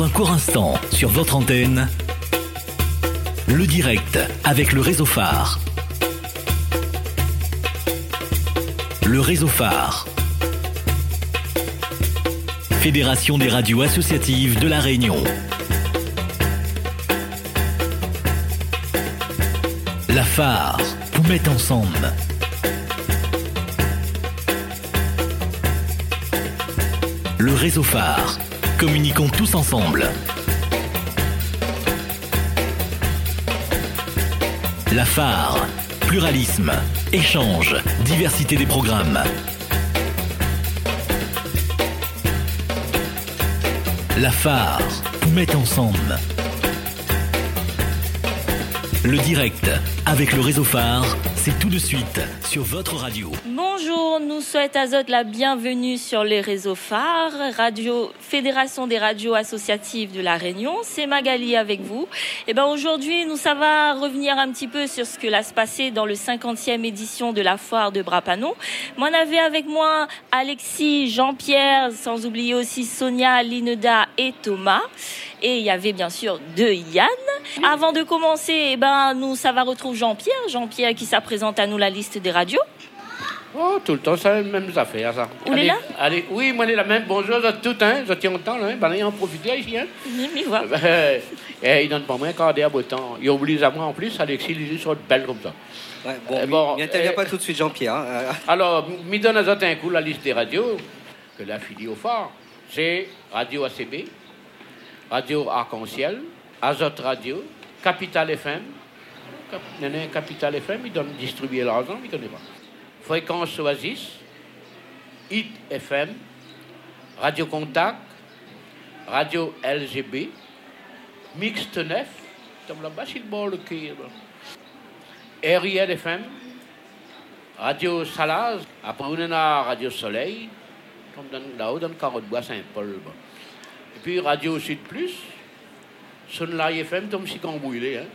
Un court instant, sur votre antenne, le direct avec le réseau phare. Le réseau phare. Fédération des radios associatives de la Réunion. La phare vous met ensemble. Le réseau phare. Communiquons tous ensemble. La phare. Pluralisme, échange, diversité des programmes. La phare vous met ensemble. Le direct avec le réseau phare, c'est tout de suite sur votre radio. Bonjour, nous souhaitons Azote la bienvenue sur les réseaux phares, Radio Fédération des radios associatives de la Réunion. C'est Magali avec vous. Et ben aujourd'hui, nous ça va revenir un petit peu sur ce que l'a se passer dans le 50e édition de la foire de Brapanon. Moi, on avait avec moi Alexis, Jean-Pierre, sans oublier aussi Sonia, Lineda et Thomas. Et il y avait bien sûr deux Yann. Avant de commencer, eh ben, nous, ça va retrouver Jean-Pierre. Jean-Pierre qui présente à nous la liste des radios. Oh, tout le temps, c'est les mêmes affaires, ça. Vous allez, là allez, Oui, moi, est la même. Bonjour, je tout, hein. Je tiens autant, là. Hein. Ben, en profiter ici, hein. Oui, mais voilà. Ben, eh, il donne pas moins qu'à à beau temps. Il oublie à moi, en plus, Alexis, il est sur belle comme ça. Ouais, bon, euh, bon n'intervient eh, pas tout de suite, Jean-Pierre. Hein. Alors, mi donne à un coup la liste des radios que la fille au phare. C'est Radio ACB, Radio Arc-en-Ciel, Azote Radio, Capital FM. Cap, Capital FM, il donne distribuer l'argent, il ne connaît pas. Fréquence Oasis, Hit FM, Radio Contact, Radio LGB, Mixte 9, comme là-bas, le RIL FM, Radio Salaz, après on a Radio Soleil, comme là-haut dans carotte bois Saint-Paul. Et puis Radio Sud Plus, Sunlight FM, comme si qu'on brûlait. Hein.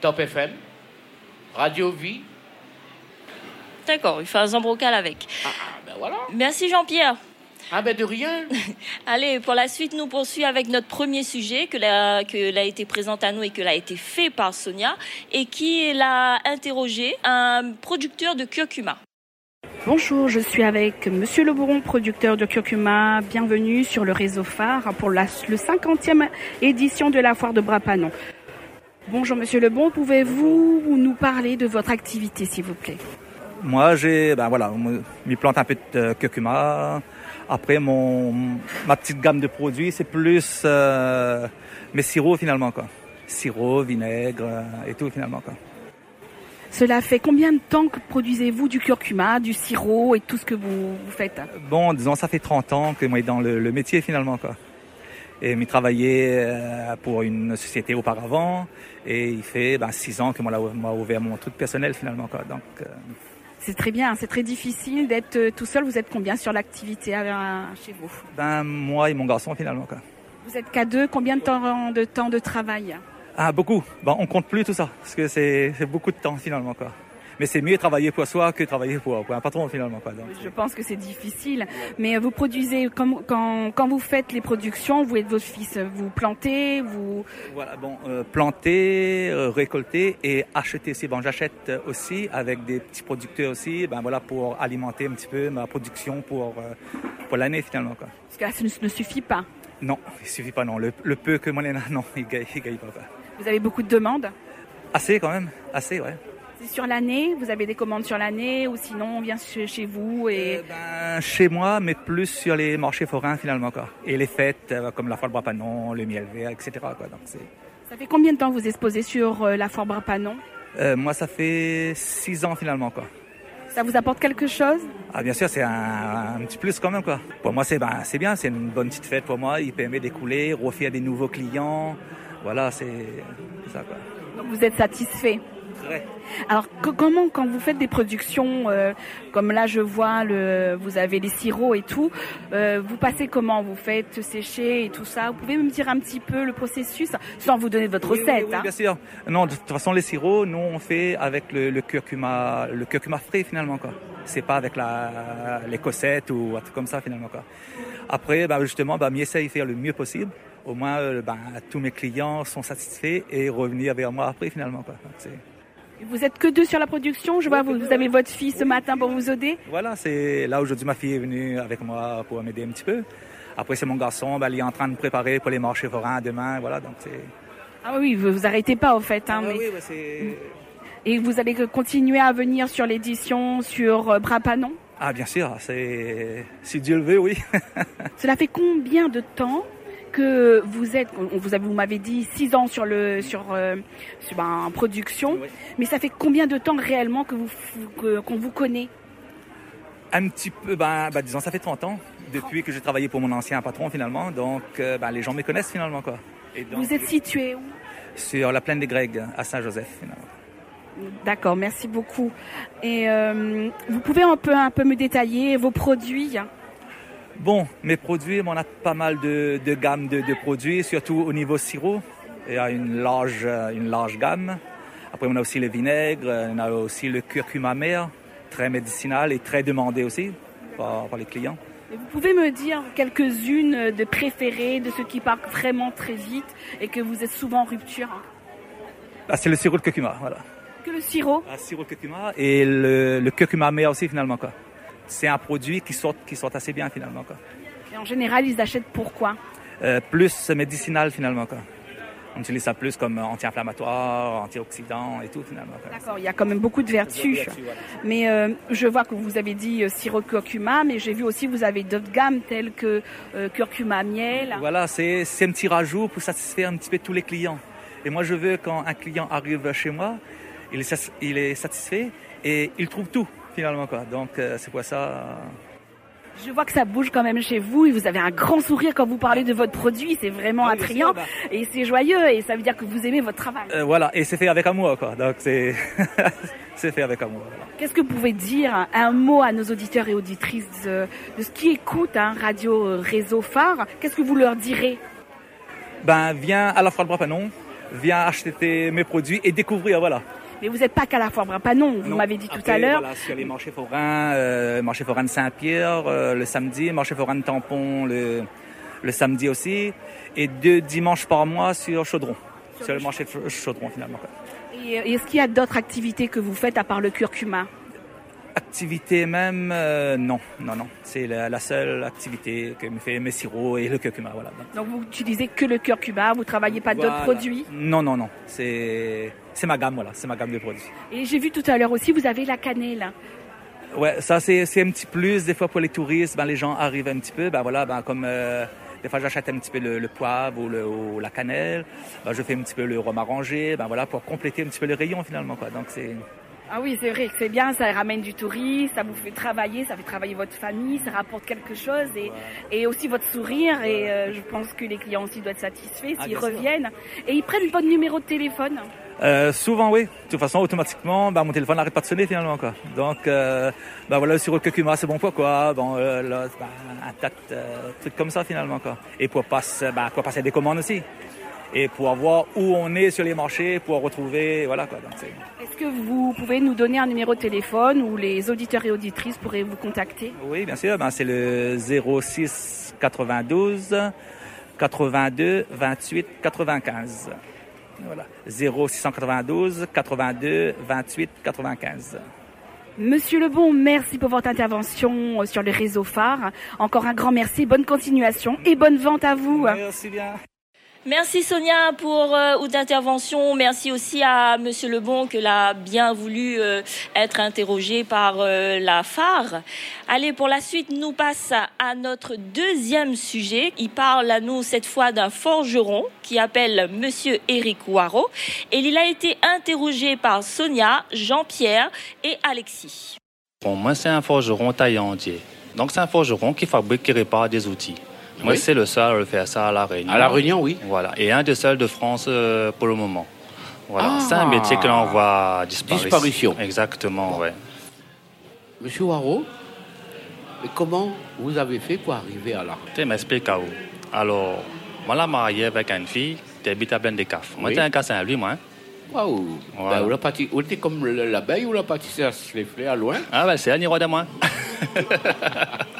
Top FM, Radio Vie. D'accord, il fait un zambrocal avec. Ah, ah, ben voilà. Merci Jean-Pierre. Ah ben de rien. Allez, pour la suite, nous poursuivons avec notre premier sujet que l'a, que l'a été présenté à nous et que l'a été fait par Sonia et qui l'a interrogé un producteur de curcuma. Bonjour, je suis avec Monsieur Lebron, producteur de curcuma. Bienvenue sur le réseau phare pour la le 50e édition de la foire de Brapanon. Bonjour Monsieur Lebon, pouvez-vous nous parler de votre activité s'il vous plaît? Moi j'ai, ben voilà, me plante un peu de curcuma. Après mon, ma petite gamme de produits c'est plus euh, mes sirops finalement quoi. Sirop, vinaigre euh, et tout finalement quoi. Cela fait combien de temps que produisez-vous du curcuma, du sirop et tout ce que vous, faites? Bon, disons, ça fait 30 ans que moi, je suis dans le, métier finalement. Quoi. Et j'ai travaillé euh, pour une société auparavant et il fait ben, 6 ans que moi, m'a ouvert mon truc personnel finalement. Quoi. Donc, euh, c'est très bien, c'est très difficile d'être euh, tout seul. Vous êtes combien sur l'activité chez vous? Ben moi et mon garçon finalement. Quoi. Vous êtes qu'à deux, combien de temps de, temps de travail? Ah, beaucoup. Bon, on compte plus tout ça, parce que c'est beaucoup de temps finalement. Quoi. Mais c'est mieux travailler pour soi que travailler pour, un patron finalement. Quoi. Je pense que c'est difficile. Mais vous produisez, comme, quand, quand vous faites les productions, vous êtes votre fils, vous plantez, vous... Voilà, bon, euh, planter, euh, récolter et acheter aussi. Bon, j'achète aussi avec des petits producteurs aussi, ben voilà, pour alimenter un petit peu ma production pour, euh, pour l'année finalement. Quoi. Parce que là, ça ne, suffit pas. Non, il suffit pas non. Le, peu que moi, non, il il gagne pas. Vous avez beaucoup de demandes? Assez quand même, assez, ouais. C'est sur l'année Vous avez des commandes sur l'année ou sinon on vient chez, vous et... Euh, ben, chez moi, mais plus sur les marchés forains finalement. Quoi. Et les fêtes euh, comme la foire Brapanon, le miel vert, etc. Quoi. Donc, ça fait combien de temps vous exposez sur euh, la foire Brapanon Moi, ça fait six ans finalement. Quoi. Ça vous apporte quelque chose? Ah, Bien sûr, c'est un, petit plus quand même. Quoi. Pour moi, c'est ben, bien, c'est une bonne petite fête pour moi. Il permet d'écouler, refaire des nouveaux clients. Voilà, c'est ça. Quoi. Donc vous êtes satisfait? Alors comment, quand vous faites des productions, euh, comme là je vois, le, vous avez les sirops et tout, euh, vous passez comment? Vous faites sécher et tout ça? Vous pouvez me dire un petit peu le processus sans vous donner votre recette oui, hein? bien sûr. Non, de toute façon les sirops, nous on fait avec le, curcuma, le curcuma frais finalement quoi. C'est pas avec la, les cossettes ou un truc comme ça finalement quoi. Après, bah, justement, bah, m'essaye de faire le mieux possible. Au moins, euh, bah, tous mes clients sont satisfaits et revenir vers moi après finalement quoi. Vous êtes que deux sur la production. Je vois, vous, vous avez votre fille ce matin pour vous aider. Voilà, c'est là aujourd'hui ma fille est venue avec moi pour m'aider un petit peu. Après c'est mon garçon, ben, il est en train de préparer pour les marchés forains demain. Voilà, donc c'est. Ah oui, vous vous arrêtez pas au fait. Hein, ah, oui, c'est. Et vous allez continuer à venir sur l'édition sur euh, Brapanon? Ah bien sûr, c'est si Dieu le veut, oui. Cela fait combien de temps que vous êtes, vous avez, vous m'avez dit six ans sur le sur, euh, ben, en production, mais ça fait combien de temps réellement que vous qu'on vous connaît? Un petit peu, ben, ben, disons ça fait 30 ans depuis que j'ai travaillé pour mon ancien patron finalement, donc euh, ben, les gens me connaissent finalement quoi. vous êtes situé où? Sur la plaine des Grecs à Saint-Joseph finalement. D'accord, merci beaucoup. Et euh, vous pouvez un peu, un peu me détailler vos produits? Bon, mes produits, on a pas mal de, de gammes de, de, produits, surtout au niveau sirop. Il y a une large, une large gamme. Après, on a aussi le vinaigre, on a aussi le curcuma amer, très médicinal et très demandé aussi par, par les clients. vous pouvez me dire quelques-unes de préférées, de ceux qui partent vraiment très vite et que vous êtes souvent en rupture ah, C'est le sirop de curcuma, voilà. Que le sirop Le ah, sirop de curcuma et le, le curcuma amer aussi finalement. Quoi c'est un produit qui sort, qui sort assez bien finalement. Quoi. Et en général, ils achètent pourquoi euh, Plus médicinal finalement. Quoi. On utilise ça plus comme anti-inflammatoire, antioxydant et tout finalement. D'accord, il y a quand même beaucoup de vertus. Mais euh, je vois que vous avez dit euh, sirop de curcuma, mais j'ai vu aussi que vous avez d'autres gammes telles que euh, curcuma miel. Voilà, c'est un petit rajout pour satisfaire un petit peu tous les clients. Et moi, je veux quand un client arrive chez moi, il est, il est satisfait et il trouve tout finalement. Quoi. Donc euh, c'est quoi ça euh, je vois que ça bouge quand même chez vous et vous avez un grand sourire quand vous parlez de votre produit. C'est vraiment ah attrayant bah. et c'est joyeux et ça veut dire que vous aimez votre travail. Euh, voilà, et c'est fait avec amour quoi. Donc c'est c'est fait avec amour. Qu'est-ce que vous pouvez dire un mot à nos auditeurs et auditrices de, ce qui écoutent hein, Radio Réseau Phare? Qu'est-ce que vous leur direz? Ben viens à la fois de Brapanon, viens acheter mes produits et découvrir voilà. Mais vous n'êtes pas qu'à la foire Brapanon, vous m'avez dit tout à l'heure. Voilà, sur les marchés forains, euh, marché forain de Saint-Pierre euh, le samedi, marché forain de Tampon le, le samedi aussi, et deux dimanches par mois sur Chaudron, sur, le marché Chaudron finalement. Et est-ce qu'il y a d'autres activités que vous faites à part le curcuma? Activité même, euh, non, non, non. C'est la, seule activité que me fait mes sirops et le curcuma, voilà. Donc vous utilisez que le curcuma, vous travaillez pas d'autres produits? Non, non, non. C'est c'est ma gamme, voilà, c'est ma gamme de produits. Et j'ai vu tout à l'heure aussi, vous avez la cannelle. Ouais, ça c'est un petit plus des fois pour les touristes. Ben, les gens arrivent un petit peu, ben voilà, ben comme euh, des fois j'achète un petit peu le, poivre ou, le, la cannelle, ben, je fais un petit peu le rhum arrangé, ben voilà pour compléter un petit peu le rayon finalement quoi. Donc c'est ah oui, c'est vrai que c'est bien, ça ramène du tourisme, ça vous fait travailler, ça fait travailler votre famille, ça rapporte quelque chose et, et aussi votre sourire. Et euh, je pense que les clients aussi doivent être satisfaits ah, s'ils reviennent. Et ils prennent votre numéro de téléphone euh, souvent oui. De toute façon, automatiquement, bah, mon téléphone n'arrête pas de sonner finalement quoi. Donc, euh, bah voilà, sur le curcuma, c'est bon pour quoi? Bon, euh, là, bah, un tas de trucs comme ça finalement quoi. Et pour passer, bah, pour passer des commandes aussi et pour voir où on est sur les marchés, pour retrouver, voilà quoi. Est-ce que vous pouvez nous donner un numéro de téléphone où les auditeurs et auditrices pourraient vous contacter? Oui, bien sûr, ben, c'est le 06 92 82 28 95. Voilà, 0692 82 28 95. Monsieur Lebon, merci pour votre intervention sur le réseau phare. Encore un grand merci, bonne continuation et bonne vente à vous. Merci bien. Merci Sonia pour euh, d'intervention. Merci aussi à Monsieur Lebon que l'a bien voulu euh, être interrogé par euh, la phare. Allez, pour la suite, nous passe à notre deuxième sujet. Il parle à nous cette fois d'un forgeron qui appelle Monsieur Eric Waro et il a été interrogé par Sonia, Jean-Pierre et Alexis. Bon, moi, c'est un forgeron taillandier. Donc, c'est un forgeron qui fabrique, qui répare des outils. Moi, c'est le seul à faire ça à La Réunion. À La Réunion, oui. Voilà. Et un des seuls de France euh, pour le moment. Voilà, c'est un métier que l'on voit disparaître. Disparition. Exactement, ouais. Monsieur Waro, comment vous avez fait pour arriver à là Tu m'expliques Alors, moi, là, marié avec une fille qui habite à Ben des Caf. Moi, j'ai un cas Saint-Louis, moi. Hein. Waouh voilà. ben, parti, comme l'abeille ou la partie à se à loin Ah, ben, c'est un héros de moi.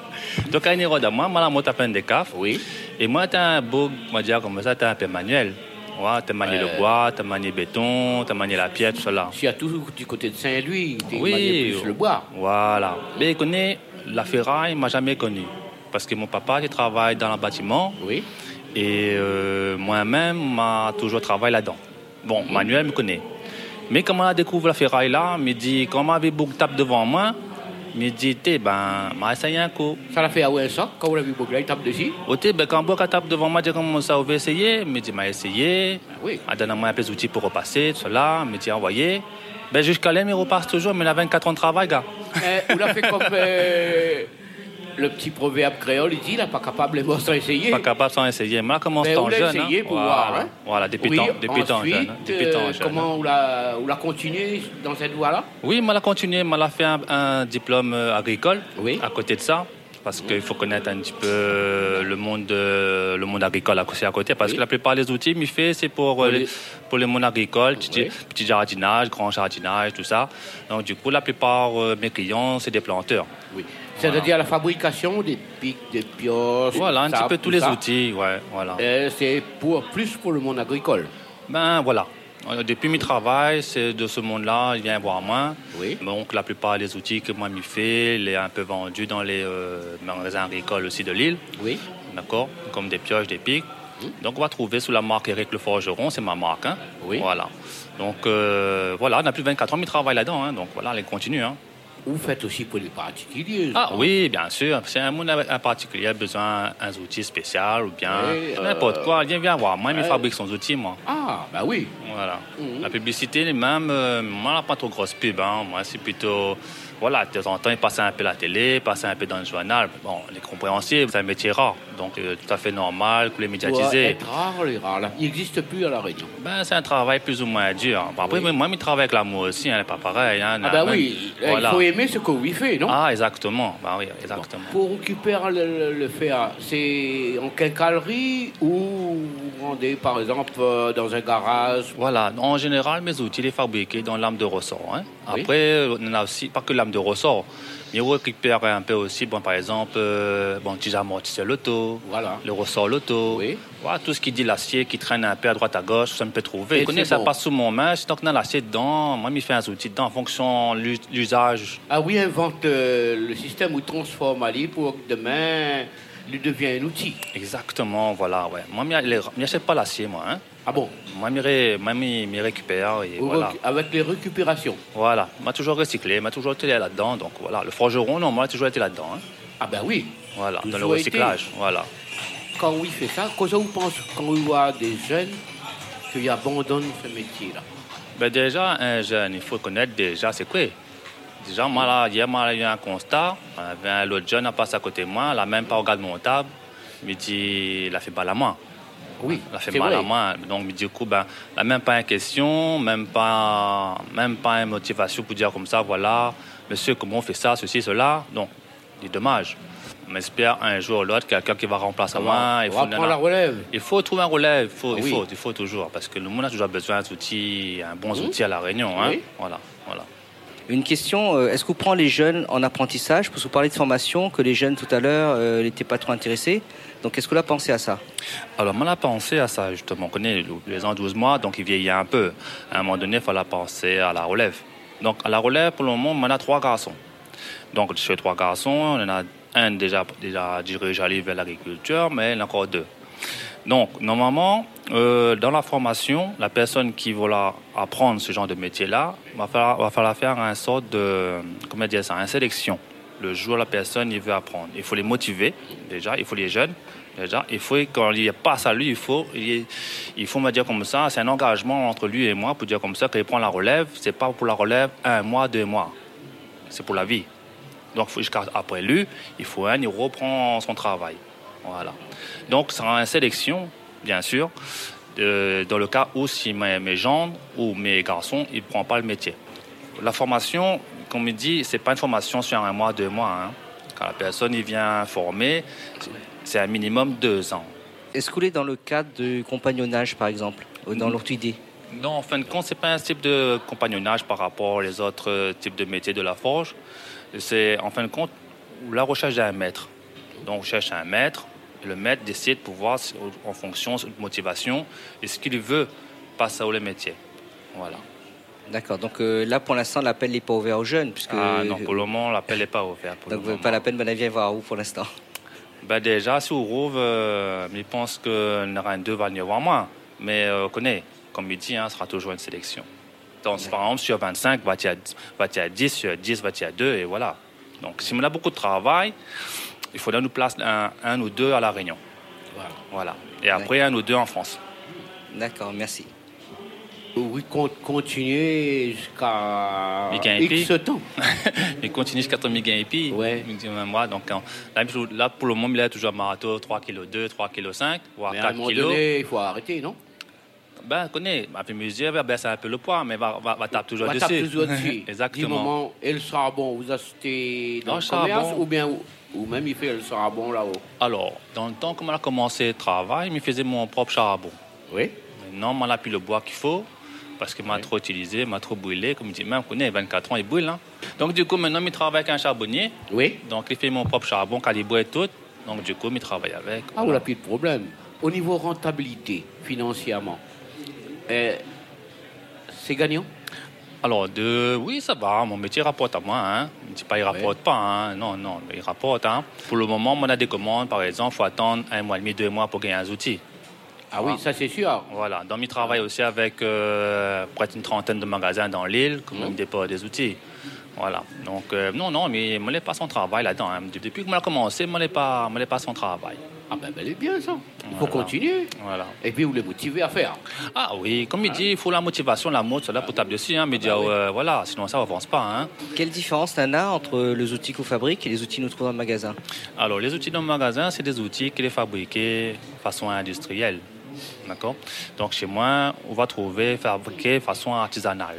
Donc, un héros de moi, moi, moi, t'as Ben des Caf. Oui. Et moi, t'as un beau, moi, dire comme ça, t'as un peu manuel. Ouais, t'as manié le bois, t'as manié le béton, t'as manié la pierre, tout cela. Si à tout du côté de Saint-Louis, t'as oui, manié plus le bois. Voilà. Mais connaît la ferraille, m'a jamais connu. Parce que mon papa, il travaille dans le bâtiment. Oui. Et euh, moi-même, m'a toujours travaillé là-dedans. Bon. Manuel me connaît. Mais quand on a découvert la ferraille là, il me dit, quand on avait beaucoup de tape devant moi, me dit, ben, m'a essayé un coup. Ça l'a fait à ça, quand vous l'avez beaucoup, il tape dessus Ok, ben, quand on tape devant moi, j'ai commencé à essayer. me dit, m'a essayé. Ben oui. A donné moi un peu d'outils pour repasser, tout cela. me dit, envoyé. Ben, jusqu'à là, il repasse toujours, mais il a 24 ans de travail, gars. Eh, vous l'a fait comme. Euh, le petit proverbe créole, il dit, il n'est pas capable de sans essayer. Pas capable sans essayer. Mais là, comment c'est en jeune. hein? pour voilà. voir. Hein? Voilà, depuis tant, depuis tant jeune. Hein? Depuis euh, jeune. Comment on l'a, on l'a continué dans cette voie-là? Oui, on l'a continué. On a fait un, un diplôme euh, agricole oui. à côté de ça parce qu'il faut connaître un petit peu le monde, le monde agricole à côté, parce que la plupart des outils qu'il fait, c'est pour, euh, les, pour le monde agricole, petit, jardinage, grand jardinage, tout ça. Donc du coup, la plupart de mes clients, c'est des planteurs. Oui. C'est-à-dire la fabrication des pics, des pioches. Voilà, un petit peu tous les outils, ouais, voilà. c'est pour, plus pour le monde agricole. Ben voilà. Euh, depuis mes travail, c'est de ce monde-là, il vient voir moi. Oui. Donc la plupart des outils que moi m'y fais, les un peu vendus dans les euh, magasins agricoles aussi de l'île. Oui. D'accord? Comme des pioches, des pics. Hum. Donc on va trouver sous la marque Eric Le Forgeron, c'est ma marque. Hein? Oui. Voilà. Donc euh, voilà, on a plus de 24 ans, mais travaille là-dedans. Hein? Donc voilà, elle continue. Hein? Vous faites aussi pour les particuliers. Ah oui, bien sûr. C'est un monde un particulier a besoin d'un outil spécial ou bien n'importe quoi. Viens, viens voir. Moi, il fabrique son outil, moi. Ah, bah oui. Voilà. Mhm. La publicité, même, euh, moi, pas trop grosse pub. Hein. Moi, c'est plutôt voilà, de temps en temps, il passait un peu la télé, passait un peu dans le journal. Bon, les compréhensibles, c'est un métier rare, donc euh, tout à fait normal que les médiatisés. C'est rare, les rares. Il n'existe plus à la Réunion. Ben, c'est un travail plus ou moins dur. après, moi, je travaille avec l'amour aussi, hein, pas pareil. Hein, ah, ben oui, il faut aimer ce que vous faites, non? Ah, exactement. Ben, oui, exactement. pour récupérer le, le, fer, c'est en quincaillerie ou par exemple, euh, dans un garage Voilà, en général, mes outils, sont fabriqués dans l'âme de ressort. Hein. Après, on a aussi, pas que l'âme de ressort. Mais on récupère un peu aussi, bon, par exemple, euh, bon, petit amortisseur l'auto, voilà. le ressort l'auto. Oui. Voilà, tout ce qui dit l'acier qui traîne un peu à droite à gauche, ça me peut trouver. Et ça passe sous mon main, donc dans l'acier dedans, moi, je fais un outil dedans en fonction de l'usage. Ah oui, invente euh, le système où transforme Ali pour que demain, devient un outil. Exactement, voilà, ouais. Moi, je n'achète pas l'acier, moi. Hein. Ah bon? Moi, je me récupère. Et voilà. Avec les récupérations? Voilà. M'a toujours recyclé, m'a toujours été là-dedans. Donc voilà. Le forgeron, non, moi, j'ai toujours été là-dedans. Hein. Ah ben oui. Voilà, dans le recyclage. Voilà. Quand oui fait ça, qu'est-ce que vous pensez quand vous voit des jeunes qui abandonnent ce métier-là? Ben Déjà, un jeune, il faut connaître déjà c'est quoi. Déjà, moi, là, hier, moi, il y a eu un constat. Il y avait un autre jeune à passer à côté de moi, il n'a même pas regardé mon table. Il me dit, il a fait mal à moi. Oui, ça fait mal à moi. Donc, du coup, ben, même pas une question, même pas, même pas une motivation pour dire comme ça, voilà, monsieur, comment on fait ça, ceci, cela. Donc, c'est dommage. On espère un jour ou l'autre quelqu'un qui va remplacer moi. Il faut, prendre la relève. Il faut trouver un relève, il faut, il, faut, il faut toujours, parce que le monde a toujours besoin d'outils, un bon mmh. outil à la réunion. Hein. Voilà. Une question, euh, est-ce que vous prenez les jeunes en apprentissage? Parce que vous parlez de formation, que les jeunes tout à l'heure euh, n'étaient pas trop intéressés. Donc est-ce que vous avez pensé à ça? Alors on a pensé à ça justement. On connaît les ans 12 mois, donc il vieillit un peu. À un moment donné, il fallait penser à la relève. Donc à la relève, pour le moment, on a trois garçons. Donc chez trois garçons, on en a un déjà, déjà dirigé vers l'agriculture, mais il y en a encore deux. Donc, normalement, euh, dans la formation, la personne qui va apprendre ce genre de métier-là va falloir, va falloir faire un sorte de, comment dire ça, une sélection. Le jour où la personne il veut apprendre, il faut les motiver déjà, il faut les jeunes déjà. Il faut quand il passe à lui, il faut, il, faut me dire comme ça, c'est un engagement entre lui et moi pour dire comme ça qu'il prend la relève. C'est pas pour la relève un mois, deux mois, c'est pour la vie. Donc après lui, il faut un, il reprend son travail. Voilà. Donc, c'est une sélection, bien sûr. euh, dans le cas où si mes, mes gens ou mes garçons, ils ne prennent pas le métier. La formation, comme il dit, c'est pas une formation sur un mois, deux mois. hein. Quand la personne il vient former, c'est un minimum deux ans. Est-ce que vous êtes dans le cadre du compagnonnage, par exemple, ou dans l'autre idée Non, en fin de compte, c'est pas un type de compagnonnage par rapport aux autres euh, types de métiers de la forge. C'est en fin de compte la recherche d'un maître. Donc, on cherche un maître. Le maître décide pour voir en fonction de motivation et ce qu'il veut passer au métier. Voilà. D'accord. Donc euh, là, pour l'instant, l'appel n'est pas ouvert aux jeunes, puisque Ah non, pour le moment, l'appel n'est pas ouvert. Pour donc le pas la peine de venir voir vous pour l'instant? Ben déjà, si on rouvre, euh, je pense que aura un deux va venir voir moi. Mais euh, on connaît, comme il dit, hein, ce sera toujours une sélection. Donc, par exemple, sur 25, va y a 10, sur 10, va y a 2, et voilà. Donc, si on a beaucoup de travail, il faudra nous placer un, un ou deux à La Réunion. Voilà. Voilà. Et après, un ou deux en France. D'accord, merci. Oui, con- continuer jusqu'à X temps. Il continue jusqu'à 3000 gains et puis, Ouais. il dit, même moi, donc, hein, là, là, pour le moment, il a toujours un marathon 3 kg 2, 3 kg 5, voire Mais à un 4 moment kg. donné, il faut arrêter, non? Ben, connais, ma puis mesure, va baisser un peu le poids, mais va, va, va taper toujours va dessus. taper toujours dessus. Du Exactement. moment, et le charbon, vous achetez dans Non, le charbon. commerce ou bien ou même il fait le charbon là-haut Alors, dans le temps, quand on a commencé le travail, je faisais mon propre charbon. Oui. Maintenant, on n'a plus le bois qu'il faut, parce qu'il m'a trop utilisé, m'a trop brûlé. Comme je dis, même, on connaît, 24 ans, il brûle. Hein. Donc, du coup, maintenant, je travaille avec un charbonnier. Oui. Donc, il fait mon propre charbon, calibré et tout. Donc, du coup, je travaille avec. Ah, on n'a plus de problème. Au niveau rentabilité, financièrement, c'est gagnant? Alors, de, oui, ça va. Mon métier rapporte à moi. Hein. Je ne dis pas il rapporte pas. Hein. Non, non, il rapporte. Hein. Pour le moment, on a des commandes, par exemple, il faut attendre un mois et demi, deux mois pour gagner un outil. Ah oui, ça c'est sûr. Voilà. Donc, je travaille aussi avec euh, près d'une trentaine de magasins dans l'île, comme Mhm. me dépôt des outils. Voilà. Donc, euh, non, non, mais je ne pas son travail là-dedans. hein. Depuis que je commencé, je ne pas, pas son travail. Ah ben, ben, c'est bien ça. Il faut Voilà. continuer. Voilà. Et puis vous les motivez à faire. Ah oui, comme il dit, il faut la motivation, la mode, c'est là pour taper dessus. Hein, mais dire, bah oui. euh, voilà, sinon ça avance pas. Hein. Quelle différence Nana entre les outils qu'on fabrique et les outils que nous trouvons dans le magasin? Alors, les outils dans le magasin, c'est des outils qui sont fabriqués de façon industrielle. D'accord? Donc, chez moi, on va trouver fabriqués de façon artisanale.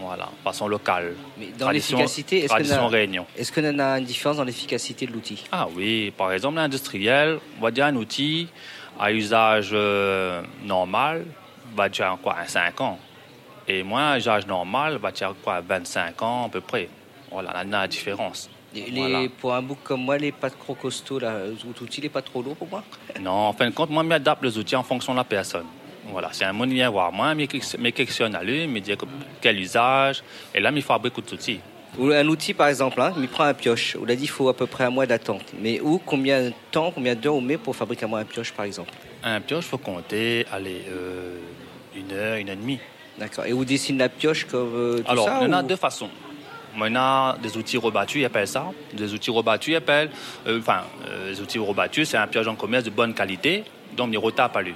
Voilà, façon locale. Mais dans l'efficacité, est-ce que, Nana a une différence dans l'efficacité de l'outil? Ah oui, par exemple, l'industriel, on va dire un outil à usage euh, normal, va dire quoi, un 5 ans. Et moi, un usage normal, va dire quoi, 25 ans à peu près. Voilà, là, on a la différence. Les- les- Voilà. Pour un bouc comme moi, les pas trop costauds, là, l'outil n'est pas trop lourd pour moi? Non, en fin de compte, moi, je m'adapte les outils en fonction de la personne. Voilà, si un monde vient voir moi, me questionne à lui, me dit que- quel usage, et là, je fabrique beaucoup d'outils. Ou un outil, par exemple, hein, il prend un pioche. On l'a dit, il faut à peu près un mois d'attente. Mais où, combien de temps, combien d'heures on met pour fabriquer un mois un pioche, par exemple? Un pioche, il faut compter, allez, euh, une heure, une heure et demie. D'accord. Et où dessine la pioche comme euh, tout Alors, ça il y en a ou- deux façons. Il en a des outils rebattus, ils appellent ça. Des outils rebattus, ils appellent. euh, Enfin, euh, les outils rebattus, c'est un pioche en commerce de bonne qualité, donc il retape à lui.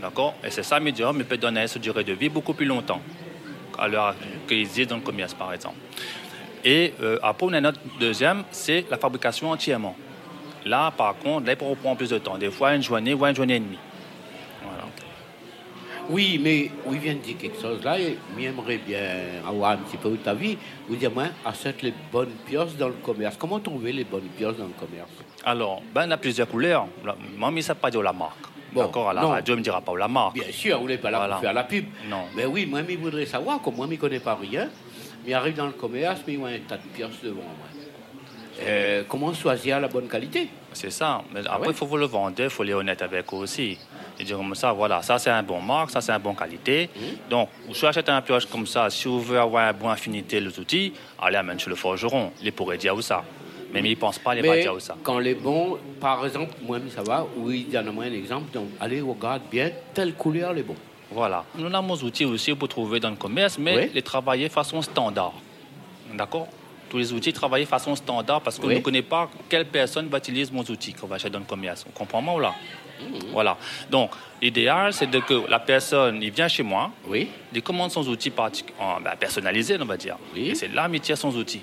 D'accord Et c'est ça, dire, mais peut donner une durée de vie beaucoup plus longtemps. À l'heure qu'ils disent dans le commerce, par exemple. Et euh, après, on a notre deuxième, c'est la fabrication entièrement. Là, par contre, là, il peut prendre plus de temps. Des fois, une journée ou une journée et demie. Voilà. Oui, mais oui, vient de dire quelque chose là, et j'aimerais bien avoir un petit peu de ta vie. Vous dire, moi, achète les bonnes pioches dans le commerce. Comment trouver les bonnes pioches dans le commerce? Alors, ben, il y a plusieurs couleurs. Moi, mais ça ne pas dire la marque. Bon, D'accord, à la non. radio, ne me dira pas la marque. Bien sûr, vous n'êtes pas là Voilà. pour faire la pub. Non. Mais oui, moi, je voudrais savoir, comme moi, je ne connais pas rien, mais arrive dans le commerce, mais il y a un tas de pioches devant moi. Euh, comment choisir la bonne qualité C'est ça. Mais après, Ah ouais il faut vous le vendre, il faut être honnête avec eux aussi. Et dire comme ça, voilà, ça c'est un bon marque, ça c'est un bon qualité. Mhm. Donc, si vous achetez un pioche comme ça, si vous voulez avoir une bonne affinité les outils, allez amène chez le forgeron. Il pourrait dire où ça. Mais ils ne pensent pas, il va Mais ça. quand les bons, par exemple, moi, ça va, oui, donne-moi un exemple. Donc, allez, regarde bien, telle couleur, les bons. Voilà. Nous avons des outils aussi pour trouver dans le commerce, mais Oui. les travailler façon standard. D'accord? Tous les outils travailler façon standard parce qu'on Oui. ne connaît pas quelle personne va utiliser mon outil qu'on va acheter dans le commerce. On comprend moi ou là? Mhm. Voilà. Donc, l'idéal, c'est de que la personne, il vient chez moi, Oui, il commande son outil partic- ben, personnalisé, on va dire. Oui. Et c'est là qu'il tire son outil.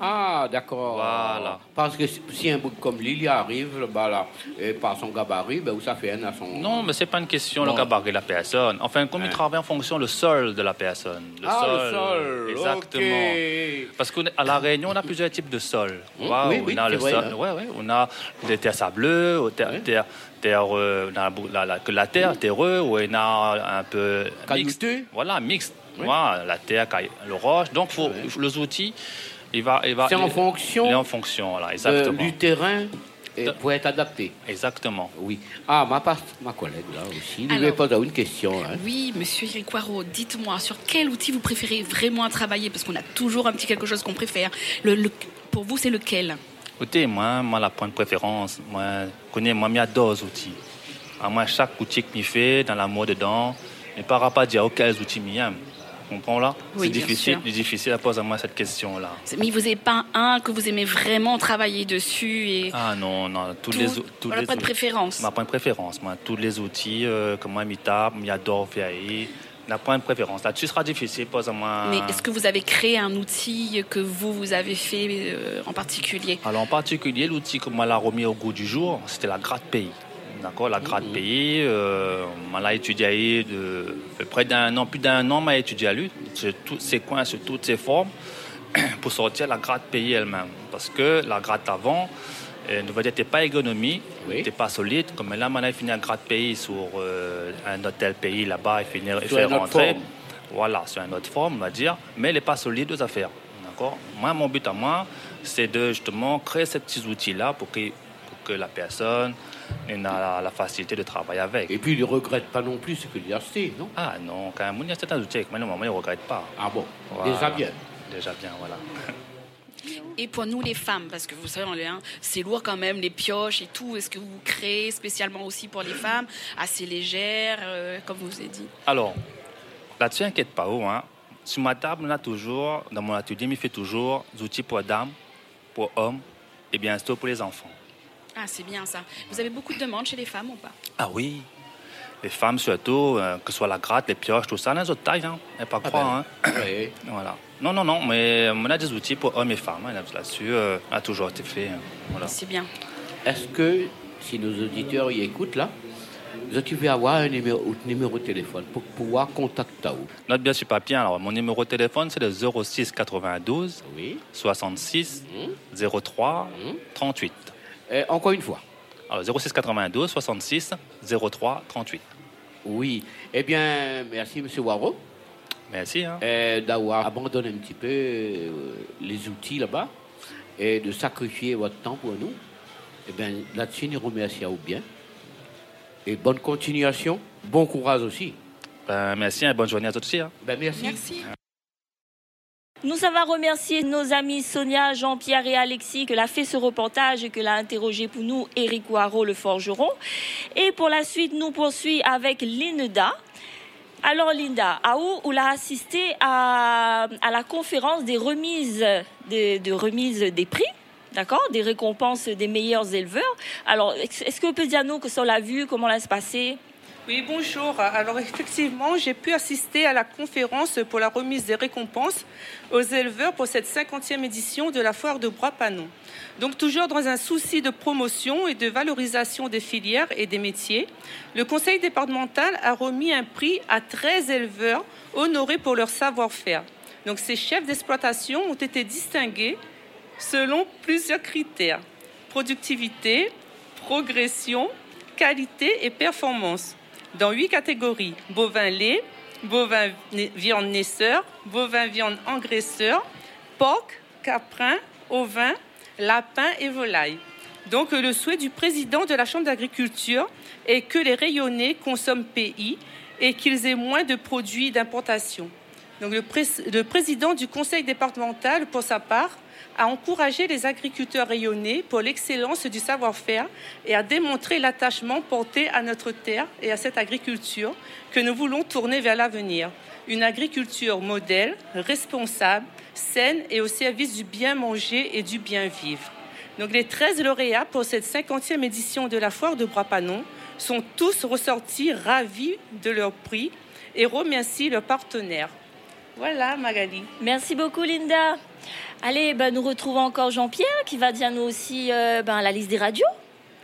Ah, d'accord. Voilà. Parce que si- un bouc comme Lily arrive, bah là, et par son gabarit, où ça fait un à son. Non, mais c'est pas une question Bon. le gabarit de la personne. Enfin, comme il Hein. travaille en fonction du sol de la personne. Le ah, sol. le sol. Exactement. Parce qu'à La Réunion, on a plusieurs types de sols. Tu Mmh, vois, oui, on oui, a le vrai, sol, hein. ouais, ouais, on a des terres sableuses, ou terre, Ouais. euh, la, la- terre terreux, où on a un peu mixte. Voilà, mixte. Oui. Voilà, la terre, le roche. Donc, faut, Ouais. les outils, il va, il va. C'est en il- fonction il est en fonction, voilà, euh, exactement. du terrain et pour être adapté. Exactement. Oui. Ah, ma, part- ma collègue là aussi, il Alors. lui pose une question. hein. Oui, monsieur Eric Poirot, dites-moi, sur quel outil vous préférez vraiment travailler? Parce qu'on a toujours un petit quelque chose qu'on préfère. Le, le- pour vous, c'est lequel? Écoutez, moi, moi, la point de préférence, moi, connais, moi, j'adore les outils. À moi, chaque outil que je fais, dans l'amour dedans, mais par rapport à dire, quels outils j'aime. Comprends là Oui, C'est difficile, difficile à poser à moi cette question-là. Mais vous n'avez pas un que vous aimez vraiment travailler dessus et Ah non, non, tous tout- les, ou- tous voilà, les pas de préférence. Ma point de préférence, moi, tous les outils euh, que moi, je tape, j'adore faire. La point de préférence. Là-dessus, sera difficile, pose à moi. Mais est-ce que vous avez créé un outil que vous, vous avez fait euh, en particulier? Alors en particulier, l'outil que moi l'a remis au goût du jour, c'était la gratte pays. D'accord, la gratte pays, euh, on l'a étudié de fait près d'un an, plus d'un an, m'a étudié à lui, sur tous ses coins, sur toutes ses formes, pour sortir la gratte pays elle-même. Parce que la gratte avant, elle ne n'était pas ergonomie, Oui. n'était pas solide. Comme là, on a fini la gratte pays sur euh, un hôtel pays là-bas, il finit fait rentrer. forme. Voilà, sur une autre forme, on va dire, mais elle n'est pas solide aux affaires. D'accord? Moi, mon but à moi, c'est de justement créer ces petits outils-là pour pour que la personne ait la, la facilité de travailler avec. Et puis, il ne regrette pas non plus ce qu'il a acheté, non? Ah non, quand même, il y a certains outils avec moi, moi, je ne regrette pas. Ah bon, Voilà. déjà bien. Déjà bien, voilà. Et pour nous les femmes, parce que vous savez, on hein, c'est lourd quand même, les pioches et tout. Est-ce que vous créez spécialement aussi pour les femmes, assez légères, euh, comme vous avez dit? Alors, là-dessus, inquiète pas, oh, hein. Sur ma table, on a toujours, dans mon atelier, il fait toujours des outils pour dames, pour hommes et bien sûr pour les enfants. Ah, c'est bien ça. Vous avez beaucoup de demandes chez les femmes ou pas? Ah oui. Les femmes surtout, euh, que ce soit la gratte, les pioches, tout ça, les autres tailles, hein. Et pas Ah croire, ben, hein. oui. Voilà. Non, non, non, mais on a des outils pour hommes et femmes. hein, Là-dessus, euh, a toujours été fait. hein. Voilà. C'est bien. Est-ce que, si nos auditeurs y écoutent là, vous pouvez avoir un numéro, un numéro de téléphone pour pouvoir contacter vous? Note bien sur papier. Alors, mon numéro de téléphone, c'est le 06 92 Oui. 66 Hum, 03 hum. 38. Et encore une fois. Alors, 06 92 66 03 38. Oui. Eh bien, merci, M. Waro, Merci. Hein. euh, d'avoir abandonné un petit peu euh, les outils là-bas et de sacrifier votre temps pour nous. Eh bien, là-dessus, nous remercions vous bien. Et bonne continuation. Bon courage aussi. Ben, merci et bonne journée à tous aussi. hein. Ben, merci. Merci. Nous avons remercié nos amis Sonia, Jean-Pierre et Alexis que l'a fait ce reportage et que l'a interrogé pour nous Éric Poirot, le forgeron. Et pour la suite, nous poursuivons avec Linda. Alors Linda, à où on a assisté à, la conférence des remises, de, de des prix, d'accord, des récompenses des meilleurs éleveurs? Alors, est-ce que vous pouvez dire nous que ça l'a vu, comment ça s'est passé? Oui, bonjour. Alors effectivement, j'ai pu assister à la conférence pour la remise des récompenses aux éleveurs pour cette 50e édition de la foire de Bois-Panon. Donc toujours dans un souci de promotion et de valorisation des filières et des métiers, le conseil départemental a remis un prix à 13 éleveurs honorés pour leur savoir-faire. Donc ces chefs d'exploitation ont été distingués selon plusieurs critères. Productivité, progression, qualité et performance. Dans huit catégories bovin lait, bovin viande naisseur, bovin viande engraisseur, porc, caprin, ovin, lapin et volaille. Donc le souhait du président de la Chambre d'agriculture est que les rayonnés consomment pays et qu'ils aient moins de produits d'importation. Donc le président du conseil départemental, pour sa part, a encouragé les agriculteurs rayonnés pour l'excellence du savoir-faire et a démontré l'attachement porté à notre terre et à cette agriculture que nous voulons tourner vers l'avenir. Une agriculture modèle, responsable, saine et au service du bien manger et du bien vivre. Donc les 13 lauréats pour cette 50e édition de la foire de Bois-Panon sont tous ressortis ravis de leur prix et remercient leurs partenaires. Voilà, Magali. Merci beaucoup, Linda. Allez, ben, nous retrouvons encore Jean-Pierre qui va dire nous aussi euh, ben, la liste des radios.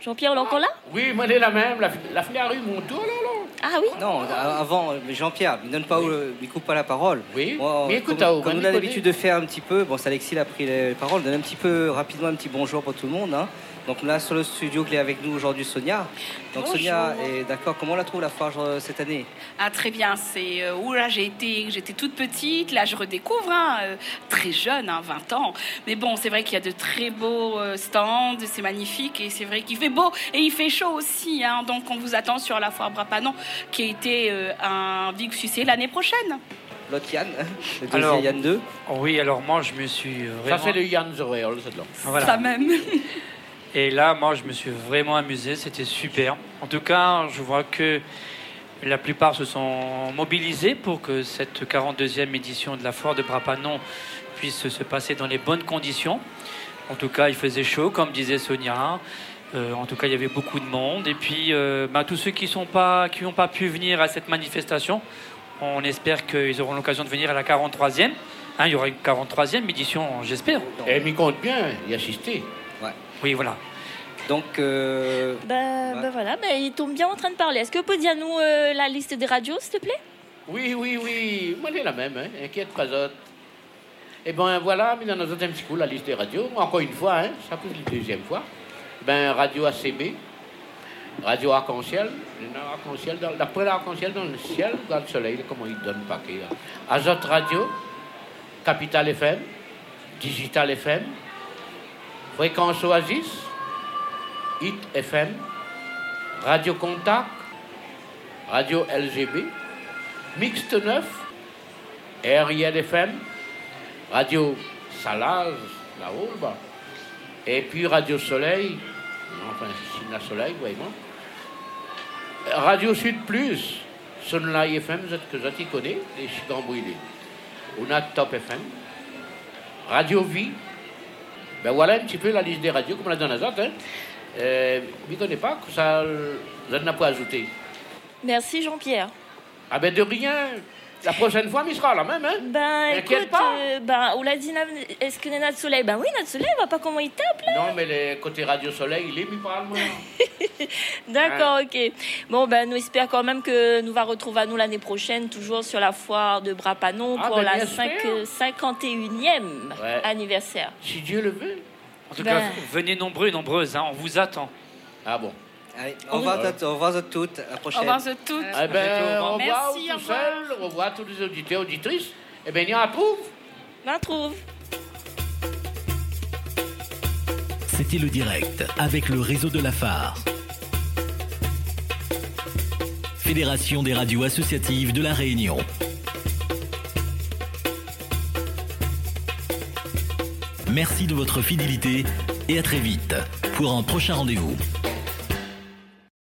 Jean-Pierre, on est encore là? Oui, moi, elle est la même. La, la fille rue Montour, là, là. Ah oui? Non, a- avant, euh, Jean-Pierre, il donne pas, euh, il coupe pas la parole. Oui. Moi, Mais écoute, comme, on on a l'habitude de faire un petit peu, bon, c'est Alexis il a pris les paroles, donne un petit peu rapidement un petit bonjour pour tout le monde. hein. Donc là, sur le studio qui est avec nous aujourd'hui, Sonia. Donc Bonjour. Sonia, est d'accord, comment on la trouve la foire euh, cette année? Ah très bien, c'est euh, où là j'ai été, j'étais toute petite, là je redécouvre, hein, euh, très jeune, hein, 20 ans. Mais bon, c'est vrai qu'il y a de très beaux euh, stands, c'est magnifique et c'est vrai qu'il fait beau et il fait chaud aussi. hein. donc on vous attend sur la foire Brapanon qui a été euh, un big succès l'année prochaine. L'autre Yann, le deuxième Alors, Yann 2. Oui, alors moi je me suis euh, Ça, vraiment... c'est le Yann Zoréol, c'est là. Voilà. Ça même. Et là, moi je me suis vraiment amusé, c'était super. En tout cas, je vois que la plupart se sont mobilisés pour que cette 42e édition de la foire de Brapanon puisse se passer dans les bonnes conditions. En tout cas, il faisait chaud, comme disait Sonia. Euh, en tout cas, il y avait beaucoup de monde. Et puis, euh, bah, tous ceux qui n'ont pas, pas pu venir à cette manifestation, on espère qu'ils auront l'occasion de venir à la 43e. Hein, il y aura une 43e édition, j'espère. Et m'y compte bien y assister. Oui, voilà. Donc, euh, Ben, ben voilà, ben, il tombe bien en train de parler. Est-ce que vous pouvez dire nous euh, la liste des radios, s'il te plaît? Oui, oui, oui. Moi, elle est la même, hein. Inquiète pas, autres. Eh ben voilà, mais dans notre deuxième petit coup, la liste des radios. Encore une fois, hein, ça peut être la deuxième fois. Ben, radio ACB, radio Arc-en-Ciel. Arc-en-Ciel, dans- d'après l'arc-en-ciel dans le ciel, regarde le soleil, comment il donne le paquet. Là. Azote Radio, Capital FM, Digital FM, Fréquence Oasis, Hit FM, Radio Contact, Radio LGB, Mixte 9, RIL FM, Radio Salaz, là-haut. Et puis Radio Soleil, enfin, Sina Soleil, vraiment. Radio Sud Plus, Sunlight FM, vous êtes- que je t'y connais, les chicans brûlés. On a Top FM, Radio Vie. Ben voilà un petit peu la liste des radios, comme on l'a dans les autres. Hein. Euh, je ne connais pas, que ça, n'en avez pas ajouté. Merci Jean-Pierre. Ah ben de rien. La prochaine fois, il sera la même, hein Ben écoute, pas. euh, ben, on l'a dit, est-ce que Nana de Soleil Ben oui, Nana de Soleil, on voit pas comment il tape là. Non, mais le côté Radio Soleil, il est mis par moi. D'accord, ok. Bon, ben nous espérons quand même que nous va retrouver à nous l'année prochaine, toujours sur la foire de Brapanon Ah, pour ben, la bien cinq- sûr. euh, 51e Ouais. anniversaire. Si Dieu le veut. En tout Ben. cas, venez nombreux et nombreuses, hein, on vous attend. Ah bon allez, au revoir, à- au revoir à toutes, à la Au prochaine. revoir à toutes. Eh ben, au revoir Merci, au tout revoir. seul, au revoir tous les auditeurs, auditrices. Eh bien, il y en a trouve. On la trouve. C'était le direct avec le réseau de la phare. Fédération des radios associatives de la Réunion. Merci de votre fidélité et à très vite pour un prochain rendez-vous.